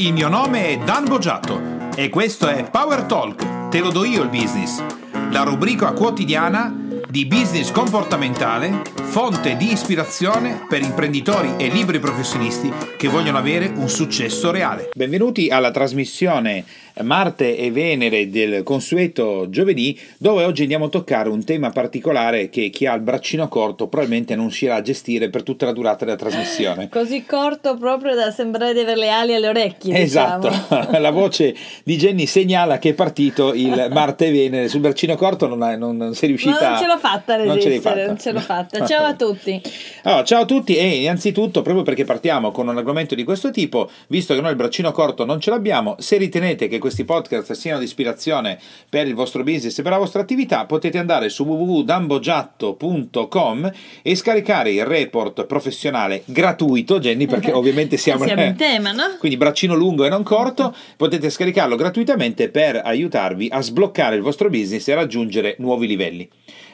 Il mio nome è Dan Boggiato e questo è Power Talk, te lo do io il business, la rubrica quotidiana di business comportamentale, fonte di ispirazione per imprenditori e liberi professionisti che vogliono avere un successo reale. Benvenuti alla trasmissione Marte e Venere del consueto giovedì, dove oggi andiamo a toccare un tema particolare che chi ha il braccino corto probabilmente non riuscirà a gestire per tutta la durata della trasmissione. Così corto proprio da sembrare di avere le ali alle orecchie. Esatto, diciamo. la voce di Jenny segnala che è partito il Marte e Venere sul braccino corto, non, è, non, non sei riuscita Non ce l'ho fatta a Non ce l'hai resistere, fatta. non ce l'ho fatta. Ciao a tutti. Allora, ciao a tutti e innanzitutto, proprio perché partiamo con un argomento di questo tipo, visto che noi il braccino corto non ce l'abbiamo, se ritenete che questi podcast siano di ispirazione per il vostro business e per la vostra attività, potete andare su www.dambogiatto.com e scaricare il report professionale gratuito, Jenny, perché ovviamente siamo, Siamo in tema, no? quindi braccino lungo e non corto, potete scaricarlo gratuitamente per aiutarvi a sbloccare il vostro business e raggiungere nuovi livelli.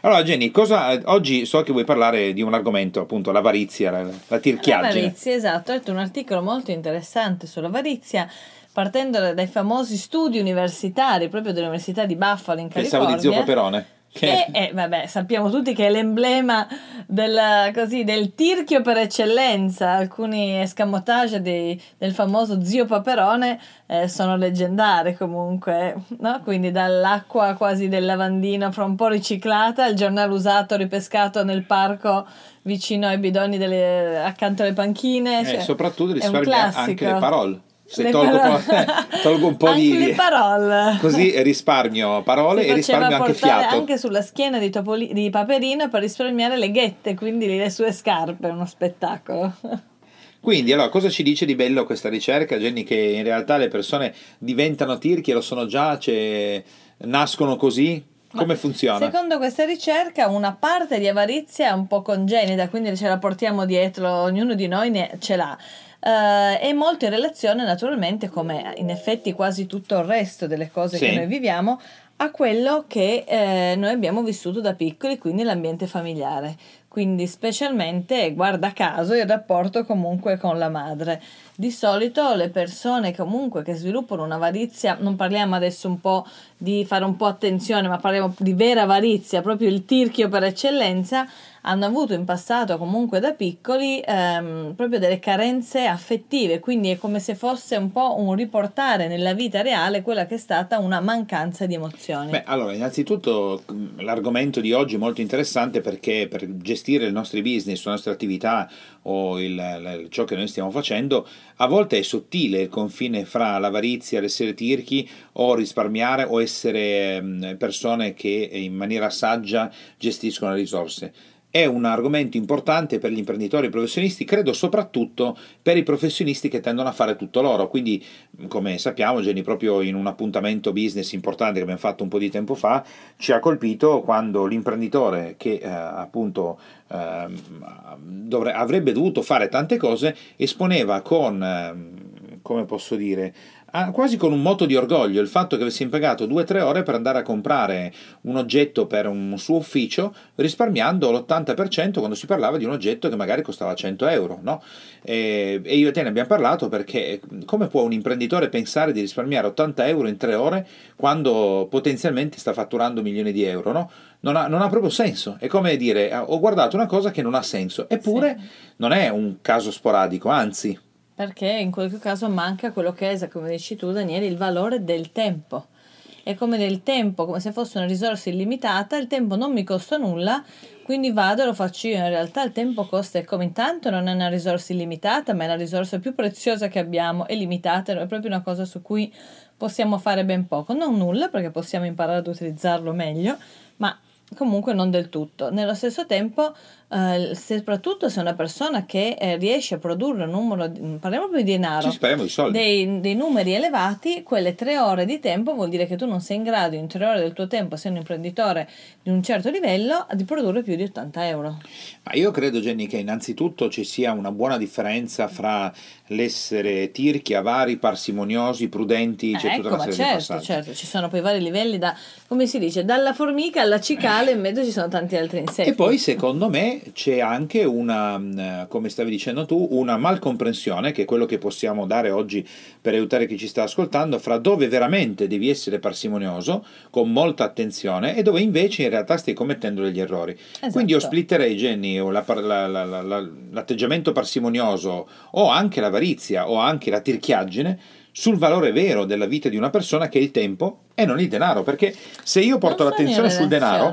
Allora Jenny, cosa, oggi so che vuoi parlare di un argomento, appunto l'avarizia, la, la tirchiaggine. L'avarizia, esatto. Ho letto un articolo molto interessante sull'avarizia partendo dai famosi studi universitari proprio dell'Università di Buffalo in Pensavo California. di zio Paperone. E, e, vabbè, sappiamo tutti che è l'emblema del, così, del tirchio per eccellenza. Alcuni escamotage dei- del famoso zio Paperone eh, sono leggendari comunque, no? Quindi dall'acqua quasi del lavandino fra un po' riciclata al giornale usato ripescato nel parco vicino ai bidoni delle- accanto alle panchine. Eh, cioè, soprattutto è risparmia anche le parole. Se tolgo, po- tolgo un po' Anche di... le parole. Così risparmio parole si e risparmio anche fiato. anche sulla schiena di, Topoli- di Paperino per risparmiare le ghette, quindi le sue scarpe, uno spettacolo. Quindi, allora, cosa ci dice di bello questa ricerca, Jenny? Che in realtà le persone diventano tirchi, lo sono già, cioè, nascono così? Come funziona? Secondo questa ricerca, una parte di avarizia è un po' congenita, quindi ce la portiamo dietro, ognuno di noi ne, ce l'ha. Eh, è molto in relazione, naturalmente, come in effetti quasi tutto il resto delle cose Sì. che noi viviamo, a quello che eh, noi abbiamo vissuto da piccoli, quindi l'ambiente familiare. Quindi specialmente, guarda caso, il rapporto comunque con la madre. Di solito le persone comunque che sviluppano un'avarizia, non parliamo adesso un po' di fare un po' attenzione, ma parliamo di vera avarizia, proprio il tirchio per eccellenza, hanno avuto in passato comunque da piccoli ehm, proprio delle carenze affettive, quindi è come se fosse un po' un riportare nella vita reale quella che è stata una mancanza di emozioni. Beh, allora, innanzitutto l'argomento di oggi è molto interessante perché per gestire i nostri business, le nostre attività o il- il- ciò che noi stiamo facendo, a volte è sottile il confine fra l'avarizia, l'essere tirchi o risparmiare o essere persone che in maniera saggia gestiscono le risorse. È un argomento importante per gli imprenditori professionisti, credo soprattutto per i professionisti che tendono a fare tutto loro. Quindi, come sappiamo, Jenny, proprio in un appuntamento business importante che abbiamo fatto un po' di tempo fa, ci ha colpito quando l'imprenditore che eh, appunto ehm, dovre- avrebbe dovuto fare tante cose esponeva con, ehm, come posso dire, ah, quasi con un moto di orgoglio il fatto che avesse impiegato 2-3 ore per andare a comprare un oggetto per un suo ufficio risparmiando l'80% quando si parlava di un oggetto che magari costava 100 euro. No? E, e io e te ne abbiamo parlato perché come può un imprenditore pensare di risparmiare 80 euro in 3 ore quando potenzialmente sta fatturando milioni di euro? No? Non, ha, non ha proprio senso. È come dire "Ah, ho guardato una cosa che non ha senso. Eppure non è un caso sporadico, anzi. Perché in quel caso manca quello che è, come dici tu Daniele, il valore del tempo. È come del tempo, come se fosse una risorsa illimitata, il tempo non mi costa nulla, quindi vado e lo faccio io. In realtà il tempo costa, e come intanto non è una risorsa illimitata, ma è la risorsa più preziosa che abbiamo, è limitata, è proprio una cosa su cui possiamo fare ben poco. Non nulla, perché possiamo imparare ad utilizzarlo meglio, ma comunque non del tutto. Nello stesso tempo, eh, soprattutto se una persona che eh, riesce a produrre un numero, di, parliamo più di denaro, speriamo di dei, dei numeri elevati, quelle tre ore di tempo vuol dire che tu non sei in grado in tre ore del tuo tempo, essendo un imprenditore di un certo livello, di produrre più di 80 euro. Ma io credo, Jenny, che innanzitutto ci sia una buona differenza fra l'essere tirchi, avari, parsimoniosi, prudenti, c'è Eh, tutta ecco, una ma serie di certo, passaggi. certo, ci sono poi vari livelli da, come si dice, dalla formica alla cicala, in mezzo ci sono tanti altri insetti. E poi, secondo me, e c'è anche una, mm, come stavi dicendo tu, una malcomprensione, che è quello che possiamo dare oggi per aiutare chi ci sta ascoltando, fra dove veramente devi essere parsimonioso, con molta attenzione, e dove invece in realtà stai commettendo degli errori. Esatto. Quindi io splitterei, Jenny, o la la- la- la- la- l'atteggiamento parsimonioso, o anche l'avarizia, o anche la tirchiaggine, sul valore vero della vita di una persona che è il tempo e non il denaro, perché se io porto l'attenzione sul denaro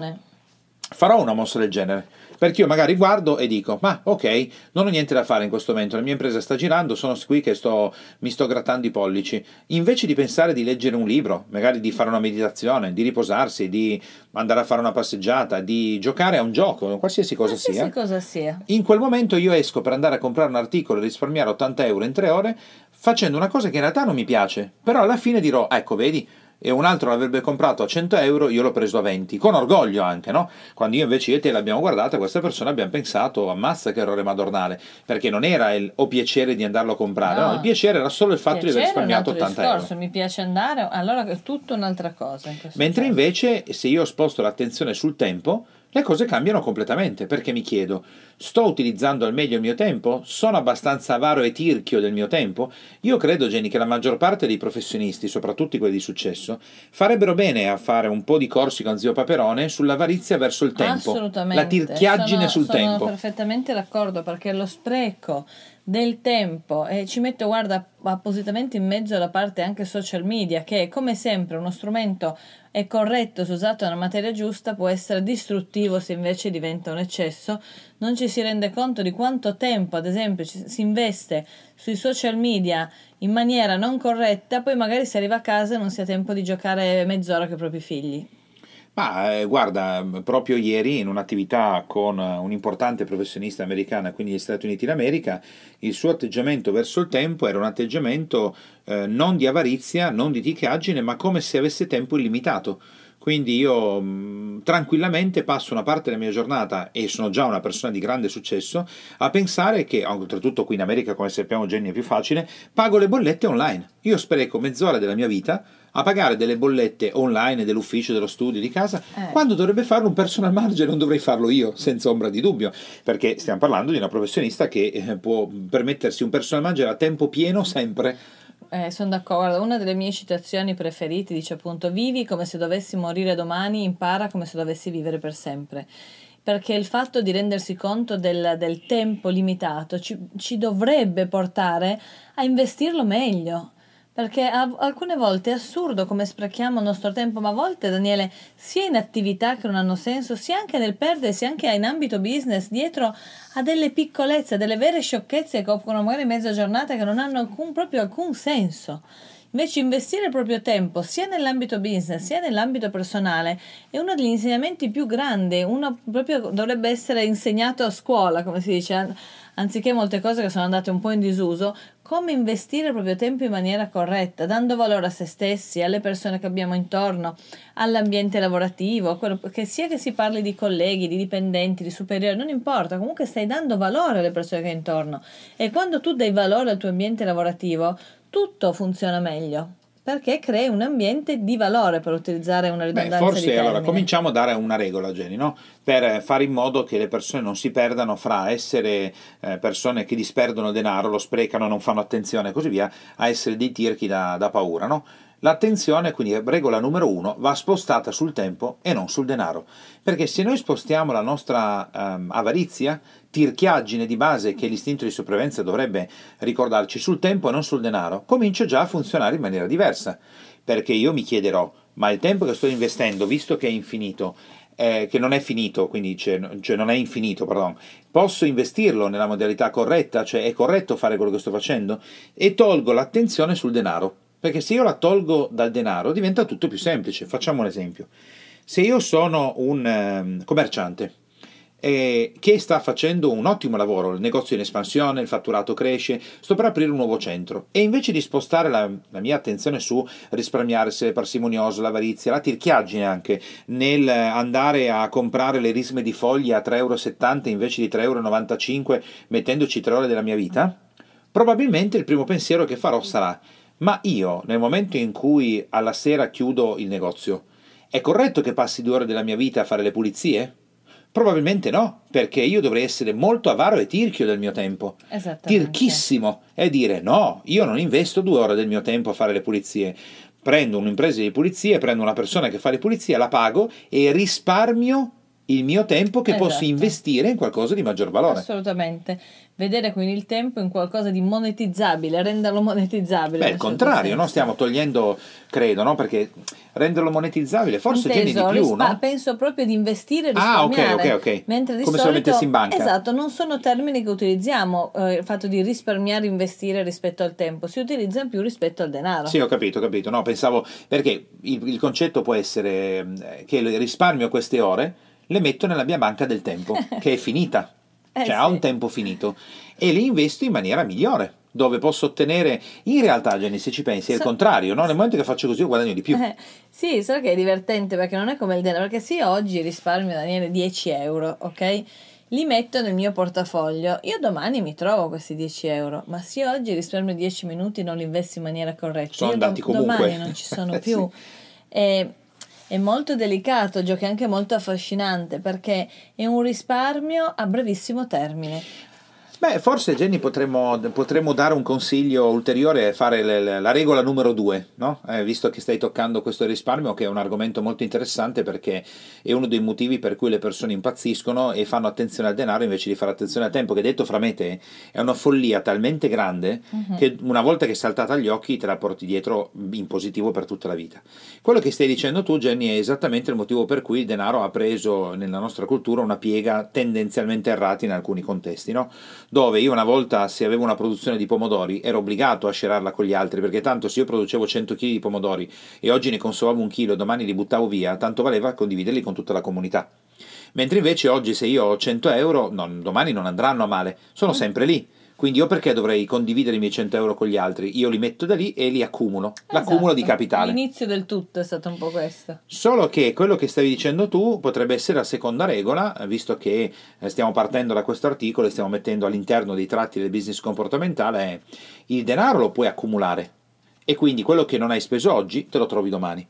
farò una mossa del genere. Perché io magari guardo e dico, ma ok, non ho niente da fare in questo momento, la mia impresa sta girando, sono qui che sto, mi sto grattando i pollici. Invece di pensare di leggere un libro, magari di fare una meditazione, di riposarsi, di andare a fare una passeggiata, di giocare a un gioco, qualsiasi cosa Qualsiasi sia, cosa sia. in quel momento io esco per andare a comprare un articolo e risparmiare 80 euro in tre ore facendo una cosa che in realtà non mi piace, però alla fine dirò, ecco, vedi, e un altro l'avrebbe comprato a 100 euro, io l'ho preso a 20, con orgoglio anche, no? Quando io invece io e te l'abbiamo guardata, questa persona abbiamo pensato, ammazza che errore madornale, perché non era il o piacere di andarlo a comprare, no, No. il piacere era solo il fatto di aver risparmiato altro 80 discorso, euro. mi piace andare, allora è tutta un'altra cosa. in Mentre caso. invece se io sposto l'attenzione sul tempo, le cose cambiano completamente, perché mi chiedo, sto utilizzando al meglio il mio tempo? Sono abbastanza avaro e tirchio del mio tempo? Io credo, Jenny, che la maggior parte dei professionisti, soprattutto quelli di successo, farebbero bene a fare un po' di corsi con zio Paperone sull'avarizia verso il tempo. Assolutamente. La tirchiaggine Sono- sul sono tempo. perfettamente d'accordo perché lo spreco del tempo e ci metto guarda appositamente in mezzo la parte anche social media che come sempre uno strumento è corretto se usato nella materia giusta può essere distruttivo se invece diventa un eccesso non ci si rende conto di quanto tempo ad esempio ci- si investe sui social media in maniera non corretta poi magari si arriva a casa e non si ha tempo di giocare mezz'ora con i propri figli Ma eh, guarda, proprio ieri in un'attività con eh, un'importante professionista americana, quindi gli Stati Uniti d'America, il suo atteggiamento verso il tempo era un atteggiamento eh, non di avarizia, non di ticchiaggine, ma come se avesse tempo illimitato. Quindi io mh, tranquillamente passo una parte della mia giornata, e sono già una persona di grande successo, a pensare che, oltretutto qui in America, come sappiamo Jenny è più facile, pago le bollette online. Io spreco mezz'ora della mia vita a pagare delle bollette online dell'ufficio, dello studio, di casa, Eh. quando dovrebbe farlo un personal manager, non dovrei farlo io, senza ombra di dubbio, perché stiamo parlando di una professionista che eh, può permettersi un personal manager a tempo pieno sempre. Eh, sono d'accordo, una delle mie citazioni preferite dice appunto vivi come se dovessi morire domani, impara come se dovessi vivere per sempre. Perché il fatto di rendersi conto del, del tempo limitato ci, ci dovrebbe portare a investirlo meglio. Perché a- alcune volte è assurdo come sprechiamo il nostro tempo, ma a volte, Daniele, sia in attività che non hanno senso, sia anche nel perdersi, anche in ambito business, dietro a delle piccolezze, delle vere sciocchezze che occupano magari mezza giornata che non hanno alcun, proprio alcun senso. Invece investire il proprio tempo sia nell'ambito business sia nell'ambito personale è uno degli insegnamenti più grandi, uno proprio dovrebbe essere insegnato a scuola, come si dice, an- anziché molte cose che sono andate un po' in disuso, come investire il proprio tempo in maniera corretta, dando valore a se stessi, alle persone che abbiamo intorno, all'ambiente lavorativo, che sia che si parli di colleghi, di dipendenti, di superiori, non importa, comunque stai dando valore alle persone che hai intorno. E quando tu dai valore al tuo ambiente lavorativo, tutto funziona meglio. Perché crei un ambiente di valore per utilizzare una Beh, ridondanza di forse allora cominciamo a dare una regola, Jenny, no? Per fare in modo che le persone non si perdano fra essere eh, persone che disperdono denaro, lo sprecano, non fanno attenzione e così via, a essere dei tirchi da, da paura. No? L'attenzione, quindi regola numero uno, va spostata sul tempo e non sul denaro. Perché se noi spostiamo la nostra ehm, avarizia, tirchiaggine di base che l'istinto di sopravvivenza dovrebbe ricordarci sul tempo e non sul denaro, comincia già a funzionare in maniera diversa. Perché io mi chiederò, ma il tempo che sto investendo, visto che è infinito, eh, che non è finito, quindi cioè, cioè non è infinito, pardon, posso investirlo nella modalità corretta, cioè è corretto fare quello che sto facendo? E tolgo l'attenzione sul denaro. Perché se io la tolgo dal denaro diventa tutto più semplice. Facciamo un esempio. Se io sono un ehm, commerciante eh, che sta facendo un ottimo lavoro, il negozio è in espansione, il fatturato cresce, sto per aprire un nuovo centro e invece di spostare la, la mia attenzione su risparmiare, essere parsimonioso, l'avarizia, la tirchiaggine anche, nel andare a comprare le risme di foglia a 3,70 euro invece di 3,95 euro mettendoci tre ore della mia vita, probabilmente il primo pensiero che farò sarà ma io nel momento in cui alla sera chiudo il negozio, è corretto che passi due ore della mia vita a fare le pulizie? Probabilmente no, perché io dovrei essere molto avaro e tirchio del mio tempo. Tirchissimo. E dire no, io non investo due ore del mio tempo a fare le pulizie. Prendo un'impresa di pulizie, prendo una persona che fa le pulizie, la pago e risparmio il mio tempo che posso Esatto. investire in qualcosa di maggior valore. Assolutamente. Vedere quindi il tempo in qualcosa di monetizzabile, renderlo monetizzabile. Beh, il certo contrario, no? stiamo togliendo, credo, no? perché renderlo monetizzabile forse tiene di Inteso, più, rispa- no? penso proprio di investire e Ah, ok, risparmiare. ok, ok. Mentre di Come se lo solito, mettessi in banca. Esatto, non sono termini che utilizziamo, eh, il fatto di risparmiare, investire rispetto al tempo, si utilizzano più rispetto al denaro. Sì, ho capito, ho capito. No, pensavo perché il, il concetto può essere eh, che risparmio queste ore, le metto nella mia banca del tempo, che è finita, Eh, cioè ha sì. un tempo finito, e le investo in maniera migliore, dove posso ottenere. In realtà, Jenny, se ci pensi, è il So- contrario, no? Nel momento che faccio così, io guadagno di più. Eh, sì, solo che è divertente perché non è come il denaro, perché se io oggi risparmio Daniele 10 euro, ok? Li metto nel mio portafoglio, io domani mi trovo questi 10 euro, ma se oggi risparmio 10 minuti non li investo in maniera corretta, Sono io andati comunque. domani non ci sono più. E- è molto delicato, gioco è anche molto affascinante perché è un risparmio a brevissimo termine. Beh, forse Jenny potremmo, potremmo dare un consiglio ulteriore e fare le- le- la regola numero due, no? Eh, visto che stai toccando questo risparmio, che è un argomento molto interessante perché è uno dei motivi per cui le persone impazziscono e fanno attenzione al denaro invece di fare attenzione al tempo, che detto fra me te è una follia talmente grande che una volta che è saltata agli occhi te la porti dietro in positivo per tutta la vita. Quello che stai dicendo tu, Jenny, è esattamente il motivo per cui il denaro ha preso nella nostra cultura una piega tendenzialmente errata in alcuni contesti, no? Dove io una volta se avevo una produzione di pomodori ero obbligato a scerarla con gli altri perché tanto se io producevo 100 kg di pomodori e oggi ne consumavo un chilo e domani li buttavo via tanto valeva condividerli con tutta la comunità. Mentre invece oggi se io ho 100 euro non- domani non andranno a male sono sempre lì quindi io perché dovrei condividere i miei 100 euro con gli altri io li metto da lì e li accumulo l'accumulo di Esatto. capitale L'inizio del tutto è stato un po' questo. Solo che quello che stavi dicendo tu potrebbe essere la seconda regola, visto che eh, stiamo partendo da questo articolo e stiamo mettendo all'interno dei tratti del business comportamentale, è il denaro lo puoi accumulare e quindi quello che non hai speso oggi te lo trovi domani.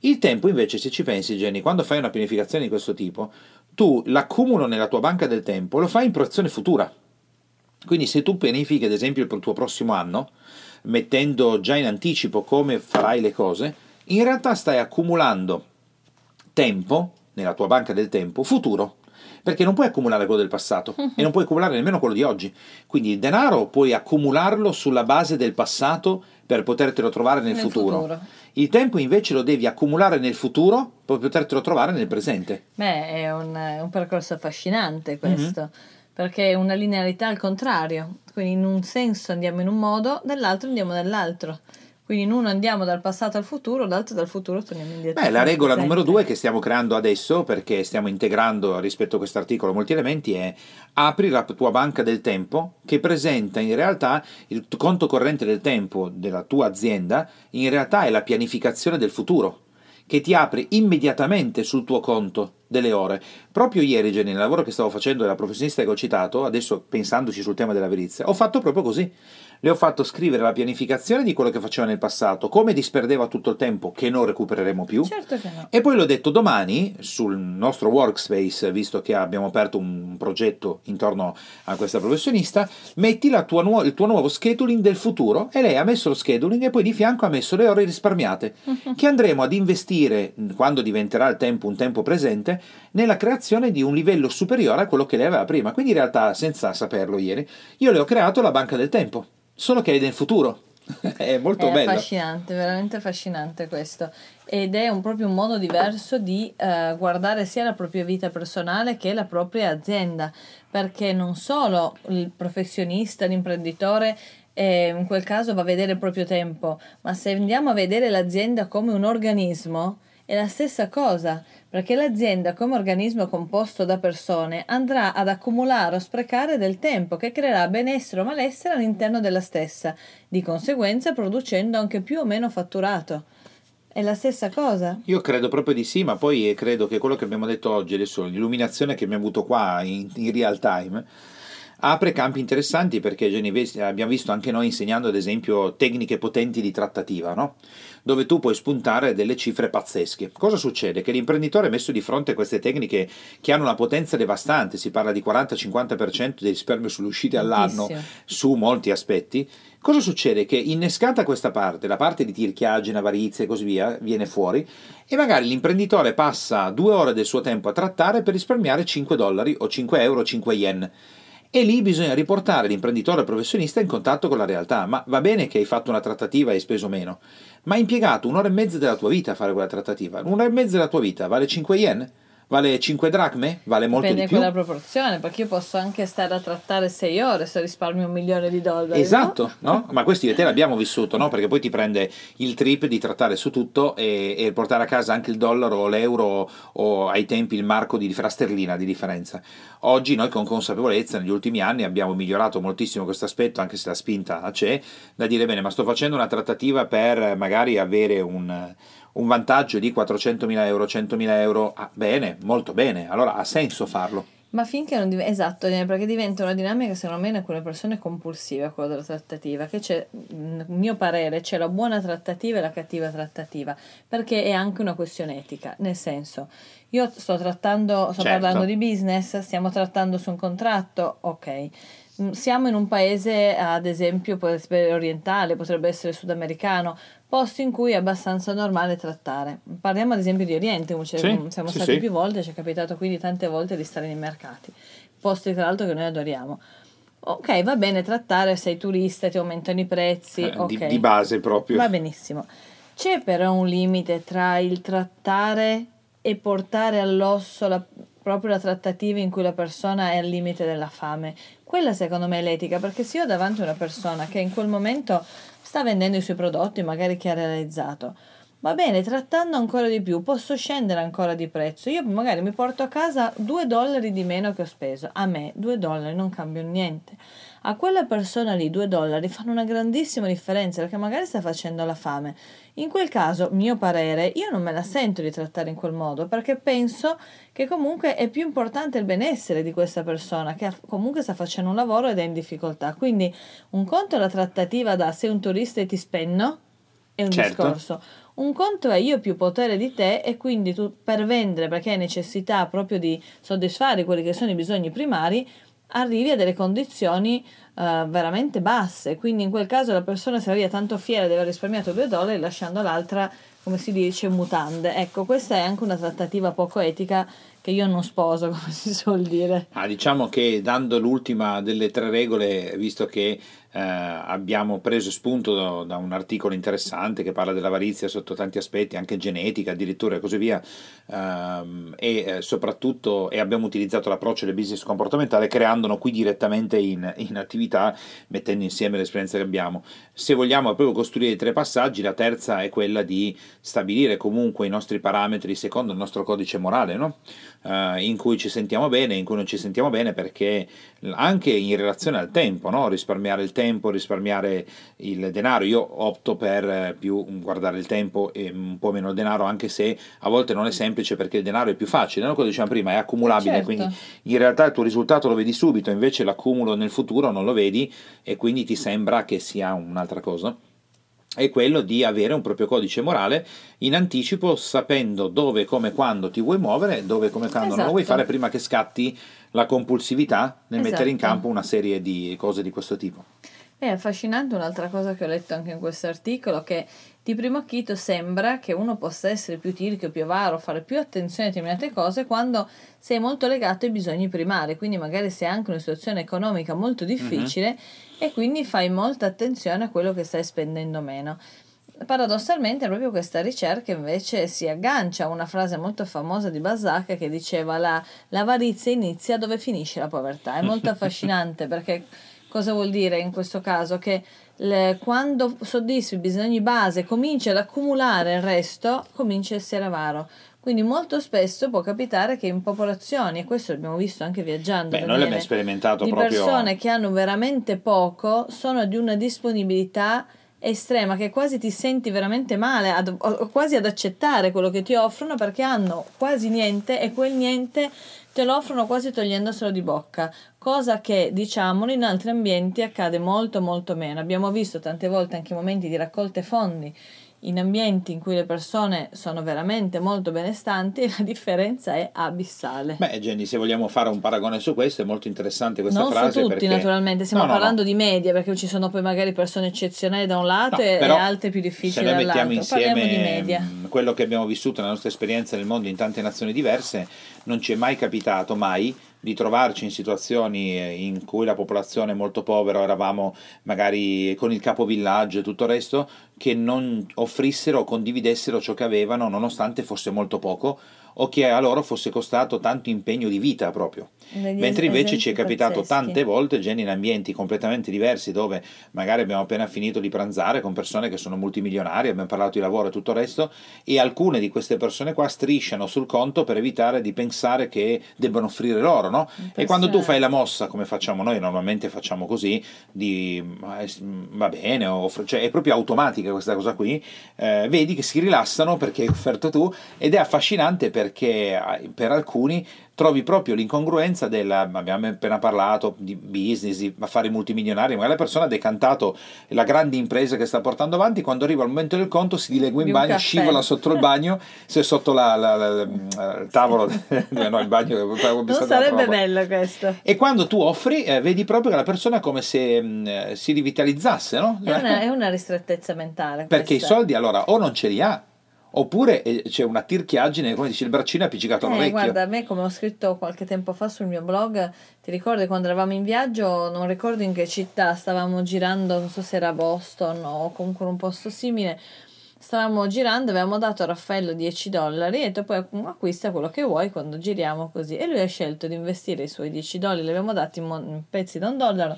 Il tempo invece, se ci pensi Jenny, quando fai una pianificazione di questo tipo, tu l'accumulo nella tua banca del tempo lo fai in proiezione futura. Quindi se tu pianifichi ad esempio il tuo prossimo anno, mettendo già in anticipo come farai le cose, in realtà stai accumulando tempo nella tua banca del tempo futuro. Perché non puoi accumulare quello del passato e non puoi accumulare nemmeno quello di oggi. Quindi il denaro puoi accumularlo sulla base del passato per potertelo trovare nel, Nel futuro. futuro. Il tempo invece lo devi accumulare nel futuro per potertelo trovare nel presente. Beh, è un, un percorso affascinante questo, perché è una linearità al contrario. Quindi in un senso andiamo in un modo, nell'altro andiamo nell'altro. Quindi in uno andiamo dal passato al futuro, dall'altro dal futuro torniamo indietro. Beh, la regola presente. numero due che stiamo creando adesso, perché stiamo integrando rispetto a questo articolo molti elementi, è apri la tua banca del tempo che presenta in realtà il conto corrente del tempo della tua azienda, in realtà è la pianificazione del futuro che ti apre immediatamente sul tuo conto delle ore. Proprio ieri, Jenny, nel lavoro che stavo facendo della professionista che ho citato, adesso pensandoci sul tema della verizia, ho fatto proprio così. Le ho fatto scrivere la pianificazione di quello che faceva nel passato, come disperdeva tutto il tempo che non recupereremo più. Certo che no. E poi le ho detto domani sul nostro workspace, visto che abbiamo aperto un progetto intorno a questa professionista, metti la tua nuo- il tuo nuovo scheduling del futuro e lei ha messo lo scheduling e poi di fianco ha messo le ore risparmiate che andremo ad investire quando diventerà il tempo un tempo presente nella creazione di un livello superiore a quello che lei aveva prima. Quindi in realtà, senza saperlo ieri, io le ho creato la banca del tempo, solo che è nel futuro. è molto È bello. affascinante, veramente affascinante questo. Ed è un, proprio un modo diverso di eh, guardare sia la propria vita personale che la propria azienda, perché non solo il professionista, l'imprenditore, eh, in quel caso va a vedere il proprio tempo, ma se andiamo a vedere l'azienda come un organismo, è la stessa cosa, perché l'azienda come organismo composto da persone andrà ad accumulare o sprecare del tempo che creerà benessere o malessere all'interno della stessa, di conseguenza producendo anche più o meno fatturato. È la stessa cosa. Io credo proprio di sì, ma poi credo che quello che abbiamo detto oggi, adesso l'illuminazione che abbiamo avuto qua in, in real time, apre campi interessanti perché abbiamo visto anche noi insegnando ad esempio tecniche potenti di trattativa, no? dove tu puoi spuntare delle cifre pazzesche. Cosa succede? Che l'imprenditore messo di fronte a queste tecniche che hanno una potenza devastante, si parla di 40-50% di risparmio sulle uscite all'anno su molti aspetti, cosa succede? Che innescata questa parte, la parte di tirchiaggine, avarizia e così via, viene fuori e magari l'imprenditore passa due ore del suo tempo a trattare per risparmiare 5 dollari o 5 euro o 5 yen e lì bisogna riportare l'imprenditore professionista in contatto con la realtà. Ma va bene che hai fatto una trattativa e hai speso meno, ma hai impiegato un'ora e mezza della tua vita a fare quella trattativa. Un'ora e mezza della tua vita vale 5 yen? Vale 5 dracme? Vale molto Dipende di più? Dipende quella proporzione, perché io posso anche stare a trattare 6 ore se risparmio un milione di dollari. Esatto, no? no? Ma questi io e te l'abbiamo vissuto, no? Perché poi ti prende il trip di trattare su tutto e, e, portare a casa anche il dollaro o l'euro o ai tempi il marco di fra sterlina di differenza. Oggi noi con consapevolezza negli ultimi anni abbiamo migliorato moltissimo questo aspetto, anche se la spinta c'è, da dire bene, ma sto facendo una trattativa per magari avere un un vantaggio di 400.000 euro, 100.000 euro, ah, bene, molto bene, allora ha senso farlo. Ma finché non diventa, esatto, perché diventa una dinamica secondo me in alcune persone compulsiva quella della trattativa, che c'è, a mio parere, c'è la buona trattativa e la cattiva trattativa, perché è anche una questione etica, nel senso, io sto trattando, sto certo. parlando di business, stiamo trattando su un contratto, ok siamo in un paese, ad esempio, orientale, potrebbe essere sudamericano, posti in cui è abbastanza normale trattare. Parliamo ad esempio di Oriente, cioè, sì, siamo sì, stati sì. più volte, ci è capitato quindi tante volte di stare nei mercati, posti tra l'altro che noi adoriamo. Ok, va bene trattare, sei turista, ti aumentano i prezzi. Eh, okay. di, di base proprio. Va benissimo. C'è però un limite tra il trattare e portare all'osso la, proprio la trattativa in cui la persona è al limite della fame. Quella secondo me è l'etica, perché se io ho davanti una persona che in quel momento sta vendendo i suoi prodotti, magari che ha realizzato, va bene, trattando ancora di più, posso scendere ancora di prezzo. Io magari mi porto a casa 2 dollari di meno che ho speso. A me 2 dollari non cambiano niente. A quella persona lì 2 dollari fanno una grandissima differenza perché magari sta facendo la fame. In quel caso, mio parere, io non me la sento di trattare in quel modo perché penso che comunque è più importante il benessere di questa persona che comunque sta facendo un lavoro ed è in difficoltà. Quindi un conto è la trattativa da sei un turista e ti spenno, è un certo. discorso. Un conto è io più potere di te e quindi tu per vendere perché hai necessità proprio di soddisfare quelli che sono i bisogni primari, arrivi a delle condizioni uh, veramente basse. Quindi in quel caso la persona si via tanto fiera di aver risparmiato 2 dollari lasciando l'altra, come si dice, mutande. Ecco, questa è anche una trattativa poco etica che io non sposo, come si suol dire. Ah, diciamo che dando l'ultima delle tre regole, visto che eh, abbiamo preso spunto da, da, un articolo interessante che parla dell'avarizia sotto tanti aspetti, anche genetica addirittura e così via, ehm, e eh, soprattutto e abbiamo utilizzato l'approccio del business comportamentale creandolo qui direttamente in, in attività, mettendo insieme l'esperienza che abbiamo. Se vogliamo proprio costruire i tre passaggi, la terza è quella di stabilire comunque i nostri parametri secondo il nostro codice morale, no? Eh, in cui ci sentiamo bene, in cui non ci sentiamo bene, perché anche in relazione al tempo, no? risparmiare il tempo, risparmiare il denaro, io opto per più guardare il tempo e un po' meno il denaro, anche se a volte non è semplice perché il denaro è più facile, no? come dicevamo prima, è accumulabile, certo. quindi in realtà il tuo risultato lo vedi subito, invece l'accumulo nel futuro non lo vedi e quindi ti sembra che sia un'altra cosa è quello di avere un proprio codice morale in anticipo, sapendo dove, come, quando ti vuoi muovere, dove, come, quando esatto. non lo vuoi esatto. fare prima che scatti la compulsività nel esatto. mettere in esatto. campo una serie di cose di questo tipo. È affascinante un'altra cosa che ho letto anche in questo articolo, che di primo acchito sembra che uno possa essere più tirchio, più avaro, fare più attenzione a determinate cose quando sei molto legato ai bisogni primari, quindi magari sei anche in una situazione economica molto difficile mm-hmm. e quindi fai molta attenzione a quello che stai spendendo meno. Paradossalmente proprio questa ricerca invece si aggancia a una frase molto famosa di Balzac che diceva la, l'avarizia inizia dove finisce la povertà. È molto affascinante perché Cosa vuol dire in questo caso? Che le, quando soddisfi i bisogni base, cominci ad accumulare il resto, cominci a essere avaro. Quindi molto spesso può capitare che in popolazioni, e questo l'abbiamo visto anche viaggiando, Beh, noi l'abbiamo sperimentato di proprio... persone che hanno veramente poco, sono di una disponibilità estrema che quasi ti senti veramente male, ad, quasi ad accettare quello che ti offrono perché hanno quasi niente e quel niente te lo offrono quasi togliendoselo di bocca, cosa che diciamolo in altri ambienti accade molto molto meno. Abbiamo visto tante volte anche momenti di raccolte fondi in ambienti in cui le persone sono veramente molto benestanti la differenza è abissale. Beh, Jenny, se vogliamo fare un paragone su questo, è molto interessante questa non frase. su tutti, perché... naturalmente, stiamo No, no, parlando no. di media, perché ci sono poi magari persone eccezionali da un lato e, altre più Se difficili noi mettiamo dall'altro. Parliamo di insieme media. mh, quello che abbiamo vissuto nella nostra esperienza nel mondo in tante nazioni diverse, non ci è mai capitato, mai, di trovarci in situazioni eh, in cui la popolazione è molto povera, eravamo magari con il capovillaggio e tutto il resto, che non offrissero o condividessero ciò che avevano, nonostante fosse molto poco, o che a loro fosse costato tanto impegno di vita proprio. Mentre invece ci è capitato pazzeschi. tante volte, Jenny, in ambienti completamente diversi, dove magari abbiamo appena finito di pranzare con persone che sono multimilionarie, abbiamo parlato di lavoro e tutto il resto, e alcune di queste persone qua strisciano sul conto per evitare di pensare che debbano offrire loro, no? E quando tu fai la mossa, come facciamo noi, normalmente facciamo così, di "Ma è- va bene, offro- cioè è proprio automatica questa cosa qui, eh, vedi che si rilassano perché hai offerto tu ed è affascinante perché eh, per alcuni trovi proprio l'incongruenza della, abbiamo appena parlato di business, di affari multimilionari, magari la persona ha decantato la grande impresa che sta portando avanti, quando arriva il momento del conto si dilegua in Di bagno, scivola sotto il bagno, se sotto la, la- la- il tavolo, no, il bagno, Non pensate sarebbe bello questo. E quando tu offri, eh, vedi proprio che la persona è come se mh, eh, si rivitalizzasse, no? È una, è una ristrettezza mentale. Perché i soldi allora o non ce li ha, oppure eh, c'è una tirchiaggine, come dice il braccino appiccicato Eh, all'orecchio. guarda, a me come ho scritto qualche tempo fa sul mio blog, ti ricordi quando eravamo in viaggio, non ricordo in che città, stavamo girando, non so se era Boston o comunque un posto simile, stavamo girando, avevamo dato a Raffaello 10 dollari e poi acquista quello che vuoi quando giriamo così. E lui ha scelto di investire i suoi 10 dollari, li abbiamo dati in, mo- in pezzi da un dollaro,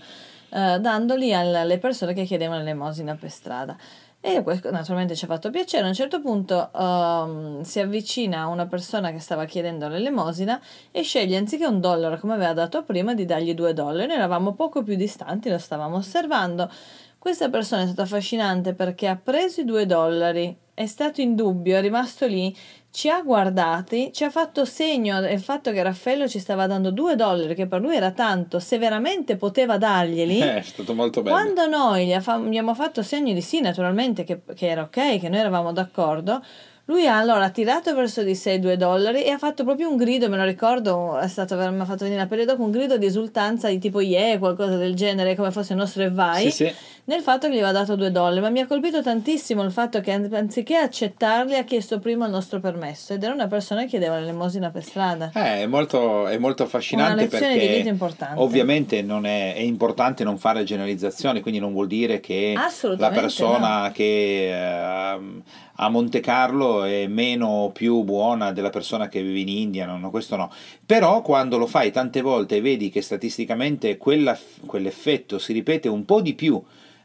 eh, dandoli al- alle persone che chiedevano l'elemosina per strada. E questo naturalmente ci ha fatto piacere. A un certo punto ehm, si avvicina una persona che stava chiedendo l'elemosina e sceglie anziché un dollaro come aveva dato prima di dargli due dollari. Noi eravamo poco più distanti, lo stavamo osservando. Questa persona è stata affascinante perché ha preso i due dollari, è stato in dubbio, è rimasto lì, ci ha guardati, ci ha fatto segno del fatto che Raffaello ci stava dando due dollari, che per lui era tanto, se veramente poteva darglieli. Eh, è stato molto bello. Quando noi gli, abbiamo fatto segno di sì, naturalmente, che, che era ok, che noi eravamo d'accordo, lui ha allora tirato verso di sé i due dollari e ha fatto proprio un grido, me lo ricordo, è stato, mi ha fatto venire la pelle dopo, un grido di esultanza di tipo yeah, qualcosa del genere, come fosse il nostro e vai, Sì, sì. nel fatto che gli aveva dato due dollari. Ma mi ha colpito tantissimo il fatto che an- anziché accettarli ha chiesto prima il nostro permesso ed era una persona che chiedeva l'elemosina per strada. Eh, è, molto, è molto affascinante Una lezione perché di vita importante. ovviamente non è, è importante non fare generalizzazioni, quindi non vuol dire che la persona che eh, a Monte Carlo è meno o più buona della persona che vive in India, no, no, questo no. Però quando lo fai tante volte e vedi che statisticamente quella- quell'effetto si ripete un po' di più,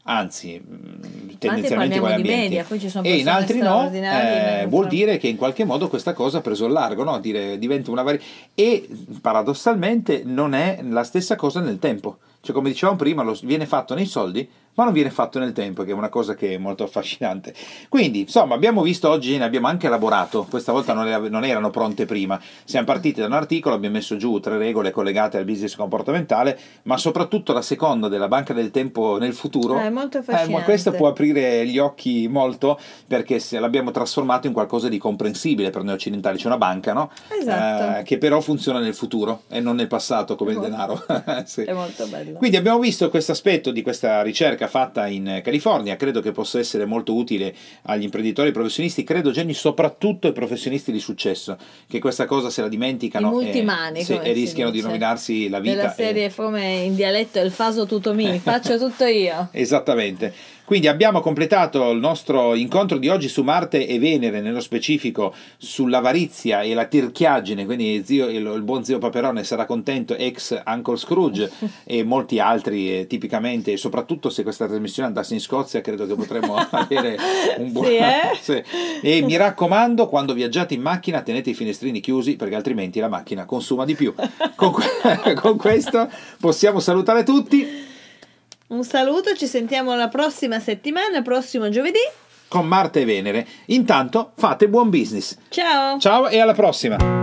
anzi mh, tendenzialmente di ambienti, media, poi ci sono e in altri no, eh, vuol dire che in qualche modo questa cosa ha preso il largo, no? Dire, diventa una vari- e paradossalmente non è la stessa cosa nel tempo. Cioè, come dicevamo prima, lo- viene fatto nei soldi, ma non viene fatto nel tempo, che è una cosa che è molto affascinante. Quindi, insomma, abbiamo visto oggi, ne abbiamo anche elaborato, questa volta non, era- non erano pronte prima. Siamo partiti da un articolo, abbiamo messo giù tre regole collegate al business comportamentale, ma soprattutto la seconda della banca del tempo nel futuro. Eh, è molto Eh, affascinante. ma questo può aprire gli occhi molto perché se l'abbiamo trasformato in qualcosa di comprensibile per noi occidentali. C'è una banca, no? Esatto. Eh, che però funziona nel futuro e non nel passato come il Molto. denaro. Sì. È molto bello. Quindi abbiamo visto questo aspetto di questa ricerca fatta in California, credo che possa essere molto utile agli imprenditori professionisti, credo Jenny soprattutto ai professionisti di successo, che questa cosa se la dimenticano multimani, e, come e rischiano di dice. rovinarsi la vita. Della e- serie come in dialetto il faso tutto mi, faccio tutto io. Esattamente. Quindi abbiamo completato il nostro incontro di oggi su Marte e Venere, nello specifico sull'avarizia e la tirchiaggine, quindi zio- il, il buon zio Paperone sarà contento, ex Uncle Scrooge e molti altri eh, tipicamente, e soprattutto se questa trasmissione andasse in Scozia credo che potremmo avere un buon... Sì, eh? Sì. E mi raccomando, quando viaggiate in macchina tenete i finestrini chiusi perché altrimenti la macchina consuma di più. Con, que- con questo possiamo salutare tutti. Un saluto, ci sentiamo la prossima settimana, prossimo giovedì. con Marte e Venere. Intanto fate buon business. Ciao! Ciao e alla prossima!